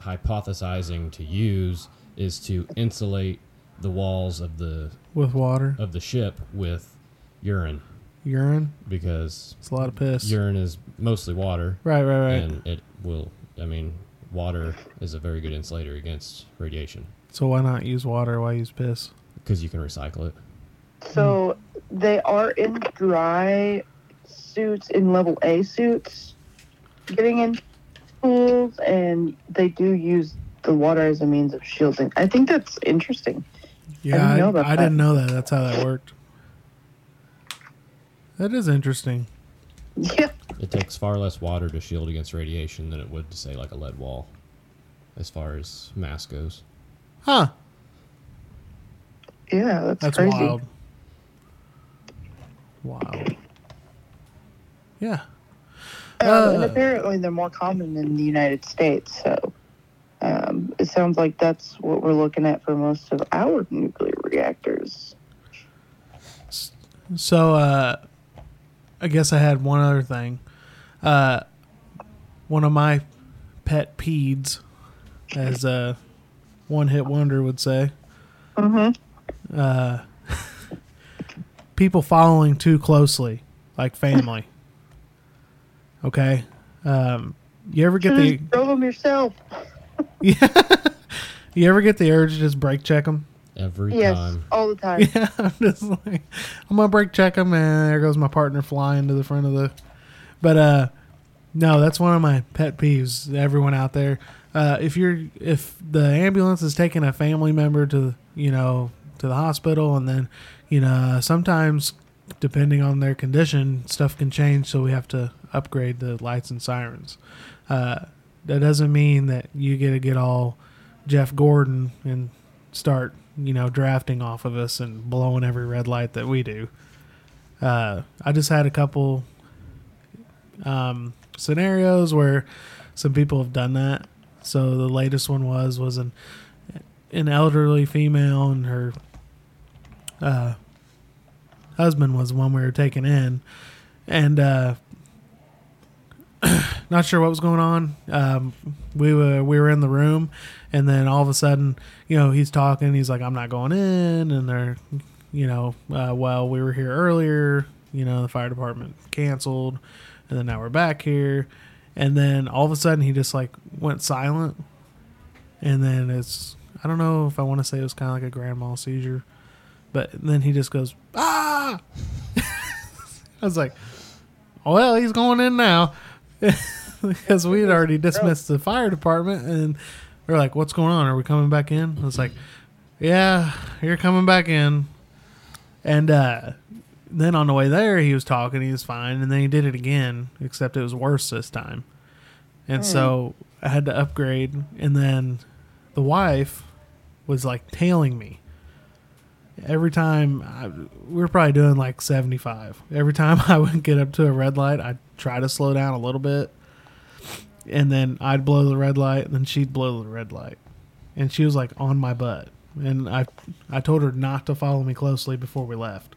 hypothesizing to use is to insulate the walls of the With water, of the ship with urine urine. because It's a lot of piss. urine is mostly water, Right, right, right. and it will. I mean, water is a very good insulator against radiation so why not use water? Why use piss? because you can recycle it. So they are in dry suits, in level A suits, getting in pools, and they do use the water as a means of shielding. I think that's interesting. Yeah, didn't I, know about I that. didn't know that. That's how that worked. That is interesting. Yeah. It takes far less water to shield against radiation than it would to say like a lead wall, as far as mass goes. Huh. Yeah, that's, That's crazy. wild. Wild. Yeah. Um, and Uh. apparently they're more common in the United States, so um, it sounds like that's what we're looking at for most of our nuclear reactors. So, uh, I guess I had one other thing. Uh, one of my pet peeves, as a one hit wonder would say, Mm-hmm. uh, people following too closely, like family. Okay. Um, you ever get the Drove them yourself. yeah? You ever get the urge to just brake check them? Every Yes, time. all the time. Yeah, I'm just like, I'm gonna brake check them, and there goes my partner flying to the front of the. But uh, no, that's one of my pet peeves. Everyone out there, uh, if you're if the ambulance is taking a family member to you know to the hospital, and then you know sometimes depending on their condition, stuff can change, so we have to upgrade the lights and sirens. Uh, that doesn't mean that you get to get all Jeff Gordon and start, you know, drafting off of us and blowing every red light that we do. Uh, I just had a couple um, scenarios where some people have done that. So the latest one was was an an elderly female and her uh, husband was the one we were taking in, and uh, not sure what was going on. Um, we were we were in the room, and then all of a sudden, you know, he's talking. He's like, "I'm not going in," and they're, you know, uh, well, we were here earlier. You know, the fire department canceled, and then now we're back here, and then all of a sudden he just like went silent, and then it's I don't know if I want to say it was kind of like a grandma seizure, but then he just goes ah. I was like, well, he's going in now because we had already dismissed the fire department, and we're like, "What's going on? Are we coming back in?" I was like, "Yeah, you're coming back in." And uh, then on the way there, he was talking, he was fine, and then he did it again, except it was worse this time. And so I had to upgrade, and then the wife was like tailing me every time I, we were probably doing like 75 every time i would get up to a red light i'd try to slow down a little bit. And then i'd blow the red light and then she'd blow the red light. And she was like on my butt. And i i told her not to follow me closely before we left.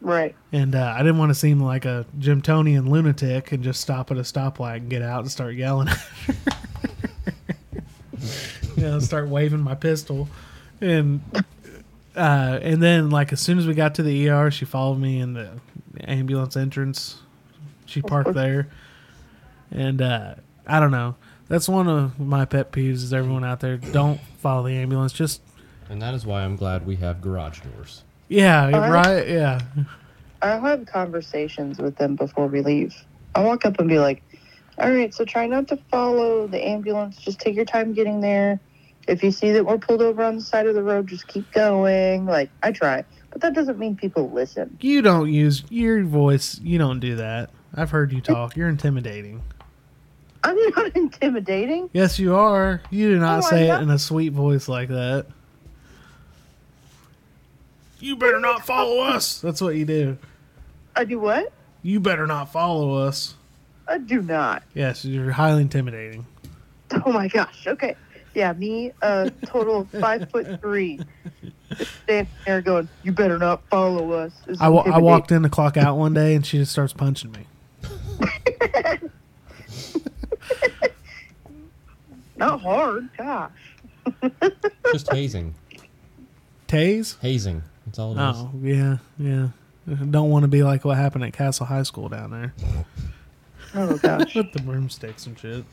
Right. and uh, i didn't want to seem like a Jimtonian lunatic and just stop at a stoplight and get out and start yelling you know, start waving my pistol, and uh, and then like as soon as we got to the ER, she followed me in the ambulance entrance. She parked there, and uh, I don't know. That's one of my pet peeves. Is everyone out there don't follow the ambulance? Just And that is why I'm glad we have garage doors. yeah, Alright. right, yeah. I'll have conversations with them before we leave. I'll walk up and be like, all right, so try not to follow the ambulance. Just take your time getting there. If you see that we're pulled over on the side of the road, just keep going. Like, I try. But that doesn't mean people listen. You don't use your voice. You don't do that. I've heard you talk. You're intimidating. I'm not intimidating. Yes, you are. You do not No, say it in a sweet voice like that. You better not follow us. That's what you do. I do what? You better not follow us. I do not. Yes, you're highly intimidating. Oh my gosh. Okay. Yeah, me, uh, total of five foot three, just standing there going, "You better not follow us." is I, wa- I intimidating. walked in to clock out one day and she just starts punching me. Not hard. Gosh. Just hazing. Tase? Hazing. That's all it is. Oh, yeah, yeah. Don't want to be like what happened at Castle High School down there Oh gosh. with the broomsticks and shit.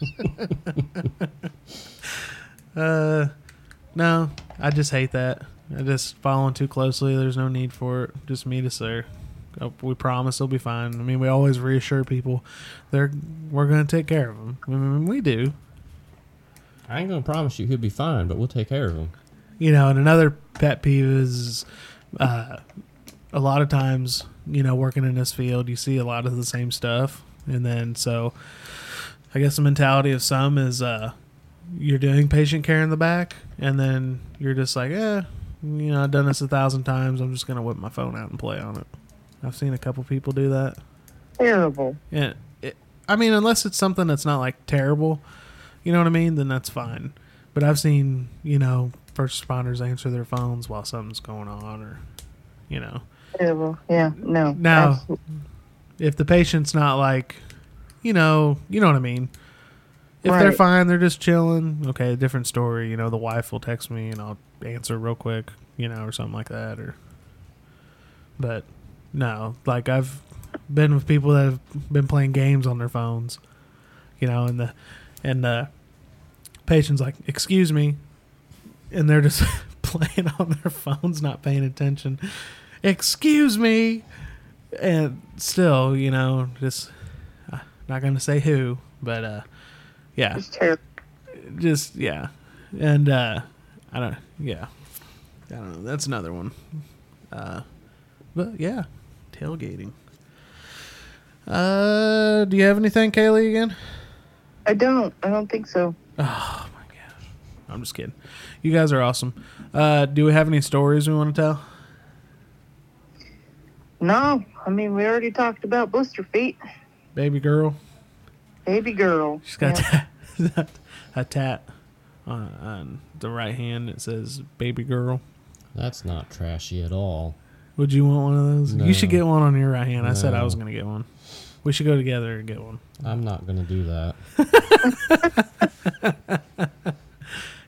uh, no, I just hate that. I just following too closely. There's no need for it. Just meet us there. Oh, we promise it'll be fine. I mean, we always reassure people they're we're gonna take care of them. I mean, we do. I ain't gonna promise you he'll be fine, but we'll take care of him. you know, and another pet peeve is uh, a lot of times, you know, working in this field, you see a lot of the same stuff. And then, so I guess the mentality of some is uh, you're doing patient care in the back, and then you're just like, eh, you know, I've done this a thousand times. I'm just going to whip my phone out and play on it. I've seen a couple people do that. Terrible. Yeah, it, I mean, unless it's something that's not like terrible, you know what I mean, then that's fine. But I've seen, you know, first responders answer their phones while something's going on, or, you know, Terrible. Yeah. No. Now- absolutely. if the patient's not like, you know, you know what I mean. If they're fine, they're just chilling. Okay, different story. You know, the wife will text me and I'll answer real quick, you know, or something like that. Or, but no, like I've been with people that have been playing games on their phones, you know, and the and the patient's like, "Excuse me," and they're just playing on their phones, not paying attention. Excuse me, and still, you know, just not gonna say who, but uh, yeah, It's terrible. just yeah, and uh, I don't, yeah, I don't know. That's another one. Uh, but yeah, tailgating. Uh, do you have anything, Kaylee? Again? I don't. I don't think so. Oh my gosh, I'm just kidding. You guys are awesome. Uh, do we have any stories we want to tell? No. I mean, we already talked about blister feet. Baby girl, Baby girl. she's got Yeah. a tat, a tat on, on the right hand that says "baby girl." That's not trashy at all. Would you want one of those? You should get one on your right hand. I said I was going to get one. We should go together and get one. I'm not gonna do that.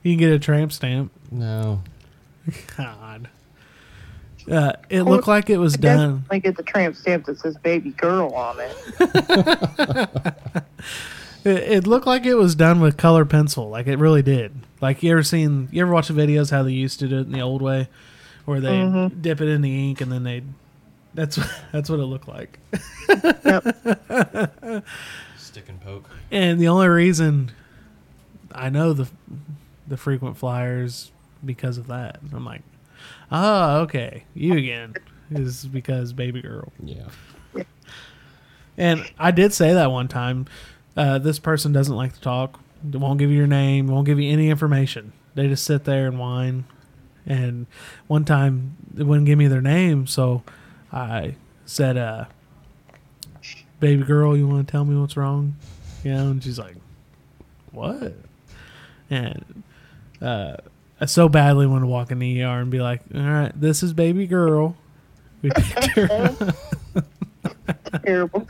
You can get a tramp stamp. No. God. Uh, it looked like it was I done. definitely get the tramp stamp that says baby girl on it. It, it looked like it was done with color pencil. Like it really did. Like you ever seen? You ever watch the videos how they used to do it in the old way, where they Mhm. dip it in the ink and then they. That's that's what it looked like. Stick and poke. And the only reason I know the the frequent flyers because of that. I'm like, oh, okay, you again is because baby girl. Yeah. And I did say that one time. Uh, this person doesn't like to talk. They won't give you your name. Won't give you any information. They just sit there and whine. And one time they wouldn't give me their name, so I said, uh, "Baby girl, you want to tell me what's wrong?" You know, and she's like, "What?" And uh, I so badly want to walk in the ER and be like, "All right, this is baby girl." We picked her. Terrible.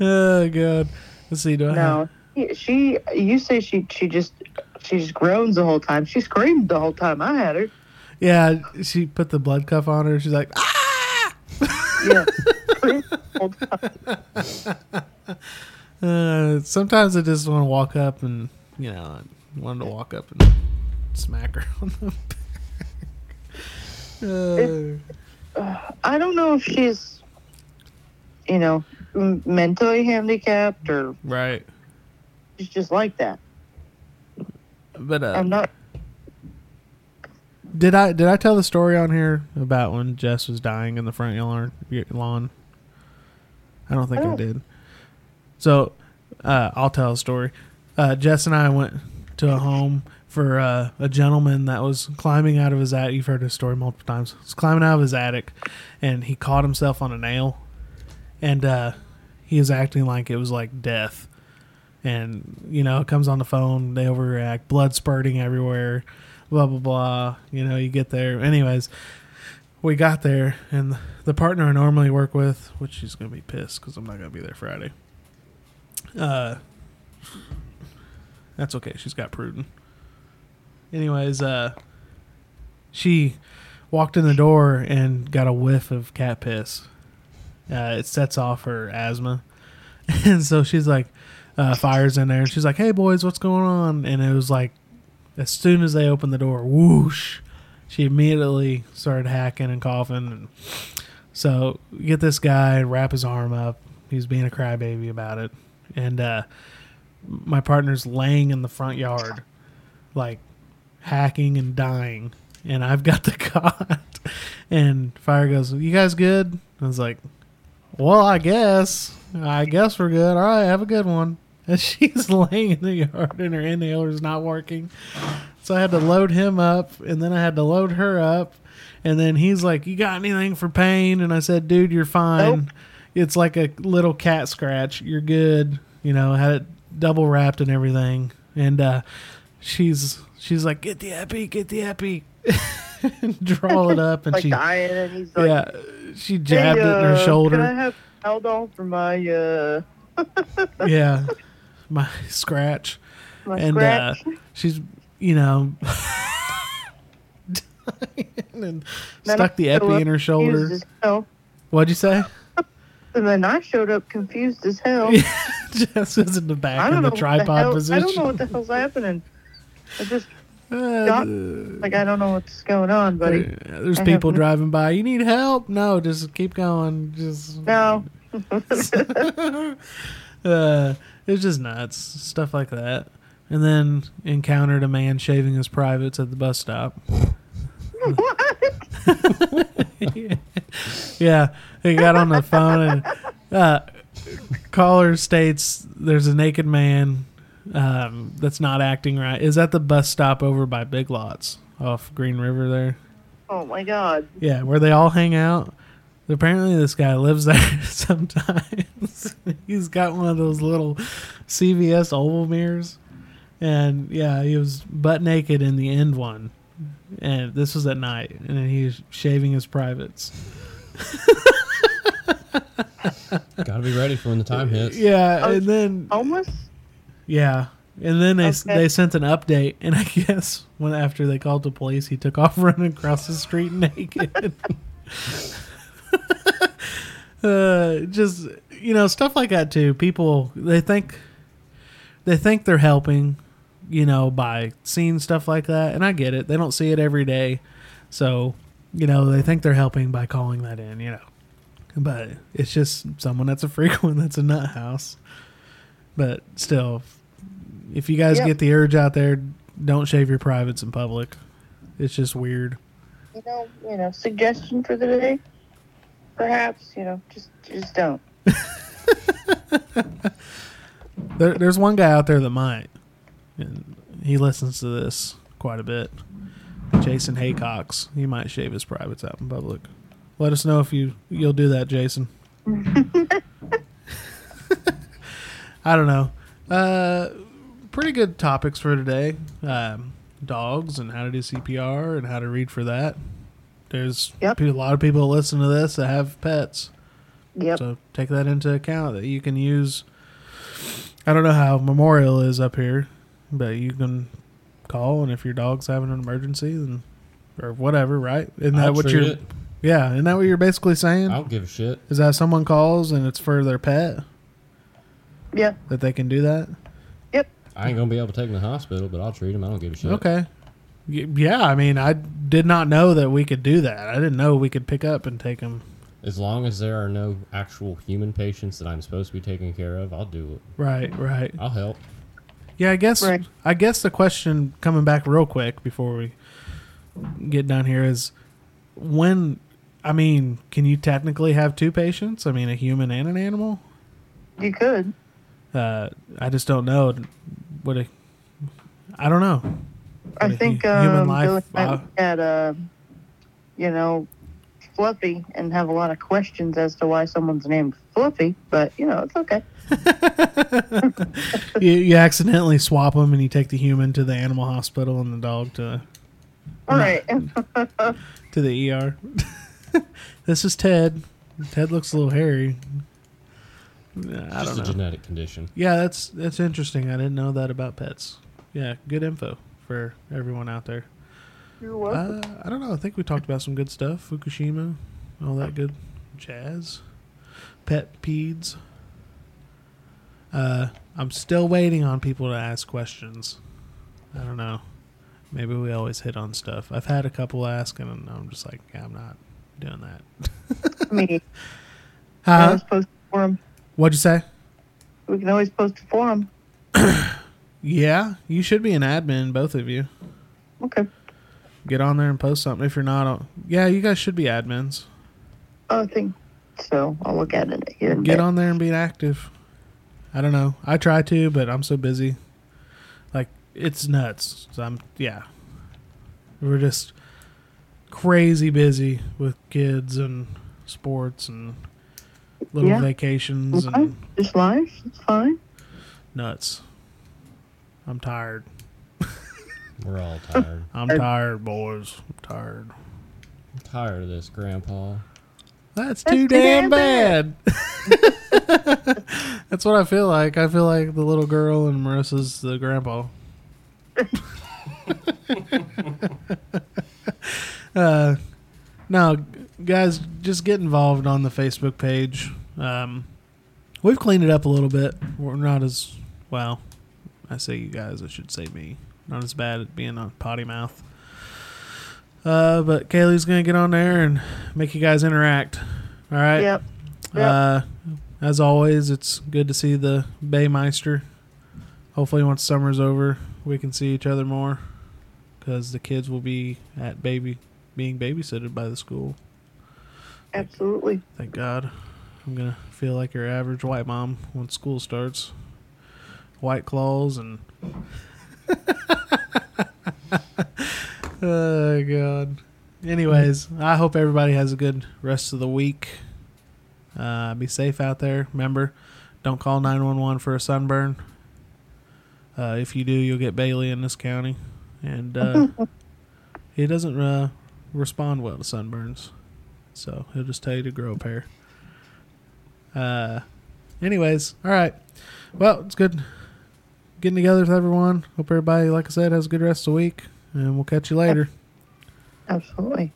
Oh god. Let's see. Do I have? No. She, you say she, she just, she just groans the whole time. She screamed the whole time I had her. Yeah, she put the blood cuff on her. She's like, ah! Yeah. Screamed the whole time. Uh, sometimes I just want to walk up and, you know, I wanted to walk up and smack her on the back. I don't know if she's, you know, m- mentally handicapped or uh, right. she's just like that. But uh, I'm not. did I did I tell the story on here about when Jess was dying in the front yard lawn? I don't think I Oh. did. So uh, I'll tell a story. Uh, Jess and I went to a home for uh, a gentleman that was climbing out of his attic. You've heard this story multiple times. He's climbing out of his attic, and he caught himself on a nail, and uh, he was acting like it was like death. And you know, it comes on the phone. They overreact. Blood spurting everywhere. Blah blah blah. You know, you get there. Anyways, we got there, and the partner I normally work with, which she's gonna be pissed because I'm not gonna be there Friday. Uh, that's okay. She's got Pruden. Anyways, uh, she walked in the door and got a whiff of cat piss. Uh, it sets off her asthma, and so she's like, uh, fires in there, and she's like, "Hey boys, what's going on?" And it was like, as soon as they opened the door, whoosh, she immediately started hacking and coughing, and so get this guy wrap his arm up. He's being a crybaby about it, and uh, my partner's laying in the front yard, like hacking and dying, and I've got the cot. And Fire goes, "You guys good?" I was like, "Well, I guess. I guess we're good. All right, have a good one." And she's laying in the yard, and her inhaler's not working. So I had to load him up, and then I had to load her up, and then he's like, "You got anything for pain?" And I said, "Dude, you're fine. Nope. It's like a little cat scratch. You're good." You know, had it double wrapped and everything, and uh, she's she's like, "Get the epi, get the epi." Draw it up, and like she dying, and he's like, yeah, she jabbed hey, it in her uh, shoulder. Can I have Haldol for my uh yeah, my scratch. my and scratch? uh, she's you know dying and Then stuck the epi in her shoulder. confused as hell. What'd you say? And then I showed up confused as hell. Jess was in the back I in the know the tripod hell, position. I don't know what the hell's happening. I just Uh, like I don't know what's going on, buddy. there- there's I people have- driving by. You need help? No, just keep going. Just No. uh, it's just nuts, stuff like that. And then encountered a man shaving his privates at the bus stop. What? yeah, he got on the phone and uh, caller states there's a naked man um, that's not acting right. Is at the bus stop over by Big Lots off Green River there. oh my god. Yeah, where they all hang out. Apparently, this guy lives there sometimes. He's got one of those little CVS oval mirrors, and yeah, he was butt naked in the end one, and this was at night, and then he was shaving his privates. Gotta be ready for when the time hits. Yeah, and then Homeless? Yeah, and then they Okay. they sent an update, and I guess when after they called the police, he took off running across the street naked. uh, just you know stuff like that too. People they think they think they're helping, you know, by seeing stuff like that, and I get it. They don't see it every day, so you know they think they're helping by calling that in. You know, but it's just someone that's a frequent that's a nut house. But still, if you guys Yep. get the urge out there, don't shave your privates in public. It's just weird. You know, you know, suggestion for the day? Perhaps, you know, just just don't. There, there's one guy out there that might. And he listens to this quite a bit. Jason Haycox. He might shave his privates out in public. Let us know if you you'll do that, Jason. I don't know. Uh, pretty good topics for today. Um, dogs and how to do CPR and how to read for that. There's Yep. a lot of people that listen to this that have pets. Yep. So take that into account that you can use. I don't know how Memorial is up here, but you can call, and if your dog's having an emergency, then or whatever, right? Isn't I'll that what you're? it. Yeah, isn't that what you're basically saying? I don't give a shit. Is that someone calls and it's for their pet Yeah. that they can do that? I ain't gonna be able to take him to the hospital, but I'll treat him. I don't give a shit. Okay. Y- Yeah, I mean, I did not know that we could do that. I didn't know we could pick up and take him. As long as there are no actual human patients that I'm supposed to be taking care of, I'll do it. Right, right. I'll help. Yeah, I guess. Right. I guess the question coming back real quick before we get down here is when. I mean, can you technically have two patients? I mean, a human and an animal. You could. Uh, I just don't know. What a. I don't know. I What a think hu- human um, life, uh, look at uh, you know, Fluffy and have a lot of questions as to why someone's named Fluffy, but you know, it's okay. you, you accidentally swap them and you take the human to the animal hospital and the dog to All right. to the ER. this is Ted. Ted looks a little hairy. I Just don't a know. genetic condition. Yeah, that's that's interesting. I didn't know that about pets. Yeah, good info for everyone out there. You're welcome. Uh, I don't know. I think we talked about some good stuff. Fukushima, all that good jazz. Pet peds. Uh, I'm still waiting on people to ask questions. I don't know. Maybe we always hit on stuff. I've had a couple ask, and I'm just like, yeah, I'm not doing that. Me. We can Huh? always post a forum. What'd you say? We can always post a forum. Yeah, you should be an admin, both of you. Okay. Get on there and post something. If you're not, on, yeah, you guys should be admins. I think so. I'll look at it here. Get bit. on there and be active. I don't know. I try to, but I'm so busy. Like it's nuts. So I'm yeah. We're just crazy busy with kids and sports and little Yeah. vacations Okay. and Just life. It's fine. nuts. I'm tired. We're all tired. I'm tired, boys. I'm tired. I'm tired of this, Grandpa. That's That's too too damn damn bad. That's what I feel like. I feel like the little girl and Marissa's the grandpa. uh, no, guys, just get involved on the Facebook page. Um, we've cleaned it up a little bit. We're not as well. I say you guys. I should say me. Not as bad at being a potty mouth. Uh, but Kaylee's gonna get on there and make you guys interact. All right. Yep. Yep. Uh, as always, it's good to see the Baymeister. Hopefully, once summer's over, we can see each other more because the kids will be at baby being babysitted by the school. Absolutely. Thank God. I'm gonna feel like your average white mom when school starts. White claws and. oh God. Anyways, I hope everybody has a good rest of the week. Uh, be safe out there. Remember, don't call 911 for a sunburn. Uh, if you do, you'll get Bailey in this county, and uh, he doesn't uh, respond well to sunburns. So he'll just tell you to grow a pair. Uh, anyways, all right. Well, it's good getting together with everyone. Hope everybody, like I said, has a good rest of the week, and we'll catch you later. Absolutely.